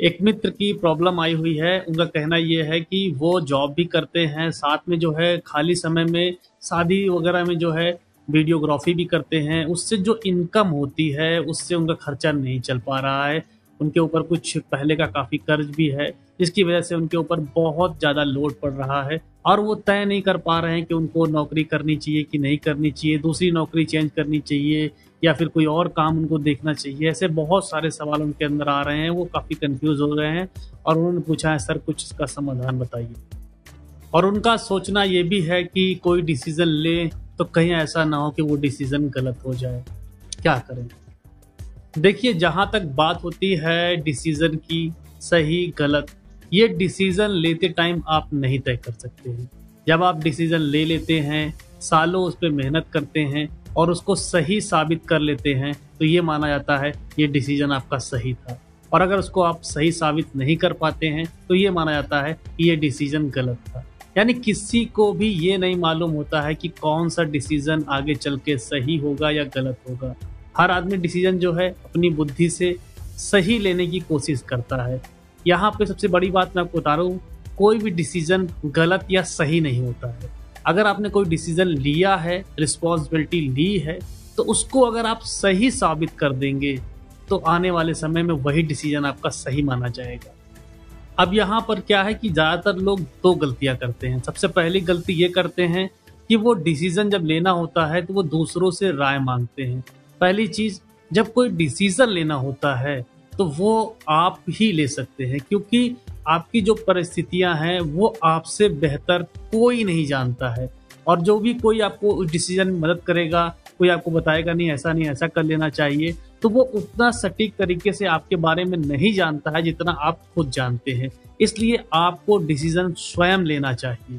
एक मित्र की प्रॉब्लम आई हुई है। उनका कहना ये है कि वो जॉब भी करते हैं, साथ में जो है खाली समय में शादी वगैरह में जो है वीडियोग्राफी भी करते हैं। उससे जो इनकम होती है, उससे उनका खर्चा नहीं चल पा रहा है। उनके ऊपर कुछ पहले का काफ़ी कर्ज भी है, जिसकी वजह से उनके ऊपर बहुत ज़्यादा लोड पड़ रहा है और वो तय नहीं कर पा रहे हैं कि उनको नौकरी करनी चाहिए कि नहीं करनी चाहिए, दूसरी नौकरी चेंज करनी चाहिए। या फिर कोई और काम उनको देखना चाहिए। ऐसे बहुत सारे सवाल उनके अंदर आ रहे हैं, वो काफ़ी कंफ्यूज हो रहे हैं और उन्होंने पूछा है, सर, कुछ इसका समाधान बताइए। और उनका सोचना ये भी है कि कोई डिसीज़न ले तो कहीं ऐसा ना हो कि वो डिसीज़न गलत हो जाए। क्या करें? देखिए, जहाँ तक बात होती है डिसीज़न की, सही, गलत, ये डिसीज़न लेते टाइम आप नहीं तय कर सकते हैं। जब आप डिसीज़न ले लेते हैं, सालों उस पर मेहनत करते हैं और उसको सही साबित कर लेते हैं तो ये माना जाता है ये डिसीज़न आपका सही था। और अगर उसको आप सही साबित नहीं कर पाते हैं तो ये माना जाता है कि ये डिसीज़न गलत था। यानी किसी को भी ये नहीं मालूम होता है कि कौन सा डिसीज़न आगे चल के सही होगा या गलत होगा। हर आदमी डिसीज़न जो है, अपनी बुद्धि से सही लेने की कोशिश करता है। यहाँ पे सबसे बड़ी बात मैं आपको बता रहा हूँ, कोई भी डिसीज़न गलत या सही नहीं होता है। अगर आपने कोई डिसीज़न लिया है रिस्पॉन्सिबिलिटी ली है तो उसको अगर आप सही साबित कर देंगे तो आने वाले समय में वही डिसीज़न आपका सही माना जाएगा। अब यहाँ पर क्या है कि ज़्यादातर लोग दो गलतियाँ करते हैं। सबसे पहली गलती ये करते हैं कि वो डिसीज़न जब लेना होता है तो वो दूसरों से राय मांगते हैं। पहली चीज़, जब कोई डिसीज़न लेना होता है तो वो आप ही ले सकते हैं, क्योंकि आपकी जो परिस्थितियाँ हैं, वो आपसे बेहतर कोई नहीं जानता है। और जो भी कोई आपको उस डिसीज़न में मदद करेगा, कोई आपको बताएगा, नहीं, ऐसा नहीं, ऐसा कर लेना चाहिए तो वो उतना सटीक तरीके से आपके बारे में नहीं जानता है जितना आप खुद जानते हैं। इसलिए आपको डिसीज़न स्वयं लेना चाहिए।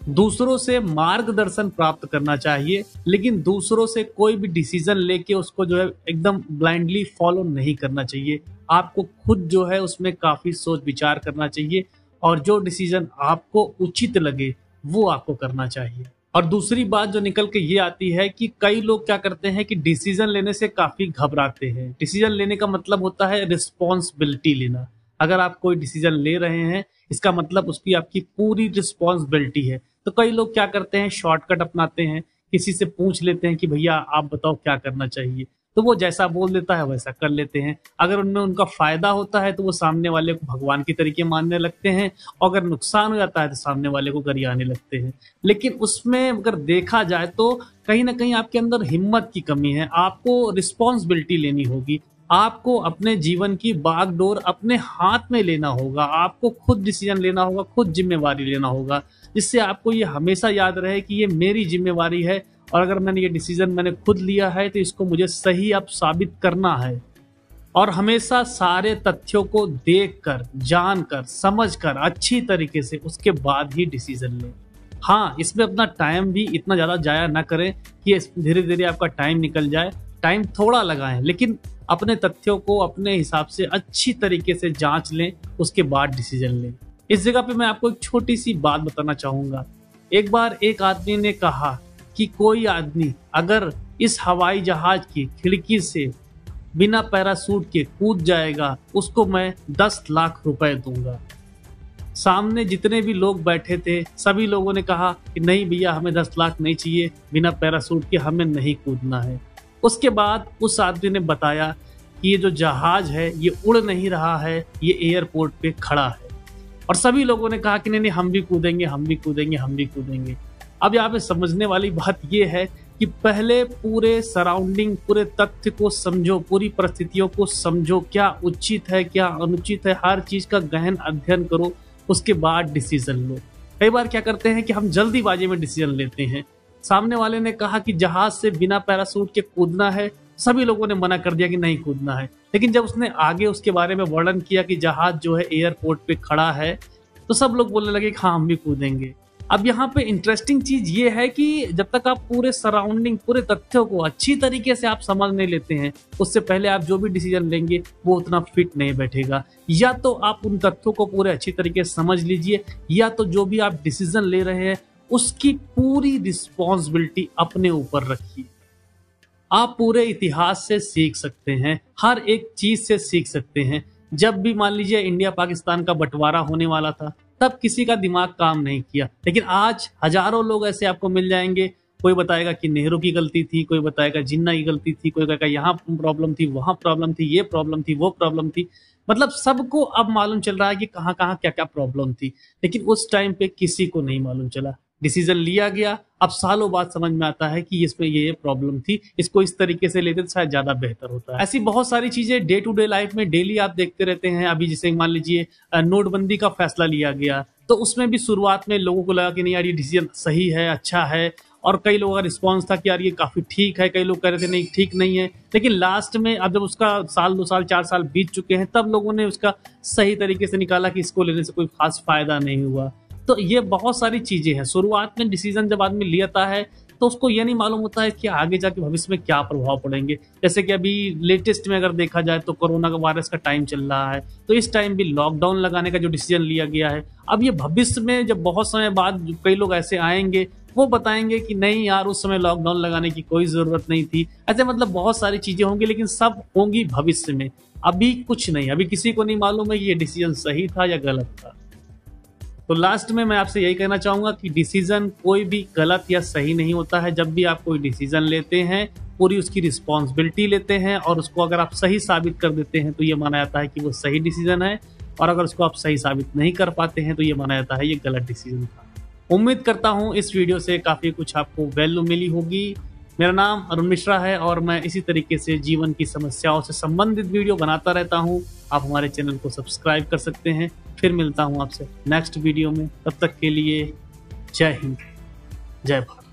दूसरों से मार्गदर्शन प्राप्त करना चाहिए, लेकिन दूसरों से कोई भी डिसीज़न लेके उसको जो है एकदम ब्लाइंडली फॉलो नहीं करना चाहिए। आपको खुद जो है उसमें काफ़ी सोच विचार करना चाहिए और जो डिसीज़न आपको उचित लगे, वो आपको करना चाहिए। और दूसरी बात जो निकल के ये आती है कि कई लोग क्या करते हैं कि डिसीज़न लेने से काफ़ी घबराते हैं। डिसीज़न लेने का मतलब होता है रिस्पॉन्सिबिलिटी लेना। अगर आप कोई डिसीज़न ले रहे हैं, इसका मतलब उसकी आपकी पूरी रिस्पॉन्सिबिलिटी है। तो कई लोग क्या करते हैं, शॉर्टकट अपनाते हैं, किसी से पूछ लेते हैं कि भैया आप बताओ क्या करना चाहिए। तो वो जैसा बोल देता है, वैसा कर लेते हैं। अगर उनमें उनका फ़ायदा होता है तो वो सामने वाले को भगवान की तरीके मानने लगते हैं, और अगर नुकसान हो जाता है तो सामने वाले को गरियाने लगते हैं। लेकिन उसमें अगर देखा जाए तो कहीं ना कहीं आपके अंदर हिम्मत की कमी है। आपको रिस्पॉन्सिबिलिटी लेनी होगी। आपको अपने जीवन की बागडोर अपने हाथ में लेना होगा। आपको खुद डिसीज़न लेना होगा, खुद जिम्मेवारी लेना होगा। जिससे आपको ये हमेशा याद रहे कि ये मेरी जिम्मेवारी है और अगर मैंने ये डिसीज़न मैंने खुद लिया है तो इसको मुझे सही अब साबित करना है। और हमेशा सारे तथ्यों को देख कर जान कर जानकर, समझकर, अच्छी तरीके से उसके बाद ही डिसीज़न लें। हाँ इसमें अपना टाइम भी इतना ज़्यादा जाया ना करें कि धीरे धीरे आपका टाइम निकल जाए। टाइम थोड़ा लगाएँ, लेकिन अपने तथ्यों को अपने हिसाब से अच्छी तरीके से जाँच लें, उसके बाद डिसीज़न लें। इस जगह पे मैं आपको एक छोटी सी बात बताना चाहूँगा। एक बार एक आदमी ने कहा कि कोई आदमी अगर इस हवाई जहाज़ की खिड़की से बिना पैरासूट के कूद जाएगा, उसको मैं दस लाख रुपए दूँगा। सामने जितने भी लोग बैठे थे, सभी लोगों ने कहा कि नहीं भैया, हमें दस लाख नहीं चाहिए, बिना पैरासूट के हमें नहीं कूदना है। उसके बाद उस आदमी ने बताया कि ये जो जहाज़ है, ये उड़ नहीं रहा है, ये एयरपोर्ट पे खड़ा है। और सभी लोगों ने कहा कि नहीं नहीं, हम भी कूदेंगे, हम भी कूदेंगे, हम भी कूदेंगे। अब यहाँ पे समझने वाली बात ये है कि पहले पूरे सराउंडिंग पूरे तथ्य को समझो, पूरी परिस्थितियों को समझो, क्या उचित है, क्या अनुचित है, हर चीज़ का गहन अध्ययन करो, उसके बाद डिसीज़न लो। कई बार क्या करते हैं कि हम जल्दीबाजी में डिसीज़न लेते हैं। सामने वाले ने कहा कि जहाज़ से बिना पैरासूट के कूदना है, सभी लोगों ने मना कर दिया कि नहीं कूदना है। लेकिन जब उसने आगे उसके बारे में वर्णन किया कि जहाज़ जो है एयरपोर्ट पे खड़ा है तो सब लोग बोलने लगे कि हाँ हम भी कूदेंगे। अब यहाँ पे इंटरेस्टिंग चीज़ ये है कि जब तक आप पूरे सराउंडिंग पूरे तथ्यों को अच्छी तरीके से आप समझ नहीं लेते हैं, उससे पहले आप जो भी डिसीज़न लेंगे, वो उतना फिट नहीं बैठेगा। या तो आप उन तथ्यों को पूरे अच्छी तरीके से समझ लीजिए, या तो जो भी आप डिसीज़न ले रहे हैं, उसकी पूरी रिस्पॉन्सिबिलिटी अपने ऊपर रखिए। आप पूरे इतिहास से सीख सकते हैं, हर एक चीज़ से सीख सकते हैं। जब भी मान लीजिए इंडिया पाकिस्तान का बंटवारा होने वाला था तब किसी का दिमाग काम नहीं किया। लेकिन आज हज़ारों लोग ऐसे आपको मिल जाएँगे। कोई बताएगा कि नेहरू की गलती थी, कोई बताएगा जिन्ना की गलती थी, कोई कहेगा यहाँ प्रॉब्लम थी, वहाँ प्रॉब्लम थी, ये प्रॉब्लम थी, वो प्रॉब्लम थी। मतलब सबको अब मालूम चल रहा है कि कहाँ कहाँ क्या क्या प्रॉब्लम थी। लेकिन उस टाइम पे किसी को नहीं मालूम चला। डिसीज़न लिया गया। अब सालों बाद समझ में आता है कि इसमें ये प्रॉब्लम थी। इसको इस तरीके से लेते तो शायद ज़्यादा बेहतर होता। है ऐसी बहुत सारी चीज़ें डे टू डे लाइफ में डेली आप देखते रहते हैं। अभी जैसे मान लीजिए नोटबंदी का फैसला लिया गया। तो उसमें भी शुरुआत में लोगों को लगा कि नहीं यार, ये डिसीज़न सही है अच्छा है। और कई लोगों का रिस्पॉन्स था कि यार, ये काफ़ी ठीक है। कई लोग कह रहे थे, नहीं, ठीक नहीं है। लेकिन लास्ट में अब जब उसका साल, दो साल, चार साल बीत चुके हैं, तब लोगों ने उसका सही तरीके से निकाला कि इसको लेने से कोई खास फ़ायदा नहीं हुआ। तो ये बहुत सारी चीज़ें हैं। शुरुआत में डिसीज़न जब आदमी लेता है तो उसको ये नहीं मालूम होता है कि आगे जाके भविष्य में क्या प्रभाव पड़ेंगे। जैसे कि अभी लेटेस्ट में अगर देखा जाए तो कोरोना का वायरस का टाइम चल रहा है तो इस टाइम भी लॉकडाउन लगाने का जो डिसीज़न लिया गया है। अब ये भविष्य में जब बहुत समय बाद कई लोग ऐसे आएँगे, वो बताएँगे कि नहीं यार, उस समय लॉकडाउन लगाने की कोई ज़रूरत नहीं थी। ऐसे मतलब बहुत सारी चीज़ें होंगी, लेकिन सब होंगी भविष्य में। अभी कुछ नहीं, अभी किसी को नहीं मालूम है कि ये डिसीज़न सही था या गलत था। तो लास्ट में मैं आपसे यही कहना चाहूँगा कि डिसीज़न कोई भी गलत या सही नहीं होता है। जब भी आप कोई डिसीज़न लेते हैं, पूरी उसकी रिस्पॉन्सिबिलिटी लेते हैं और उसको अगर आप सही साबित कर देते हैं तो ये माना जाता है कि वो सही डिसीज़न है। और अगर उसको आप सही साबित नहीं कर पाते हैं तो ये माना जाता है ये गलत डिसीज़न था। उम्मीद करता हूँ इस वीडियो से काफ़ी कुछ आपको वैल्यू मिली होगी। मेरा नाम अरुण मिश्रा है और मैं इसी तरीके से जीवन की समस्याओं से संबंधित वीडियो बनाता रहता हूँ। आप हमारे चैनल को सब्सक्राइब कर सकते हैं। फिर मिलता हूँ आपसे नेक्स्ट वीडियो में। तब तक के लिए जय हिंद। जय भारत।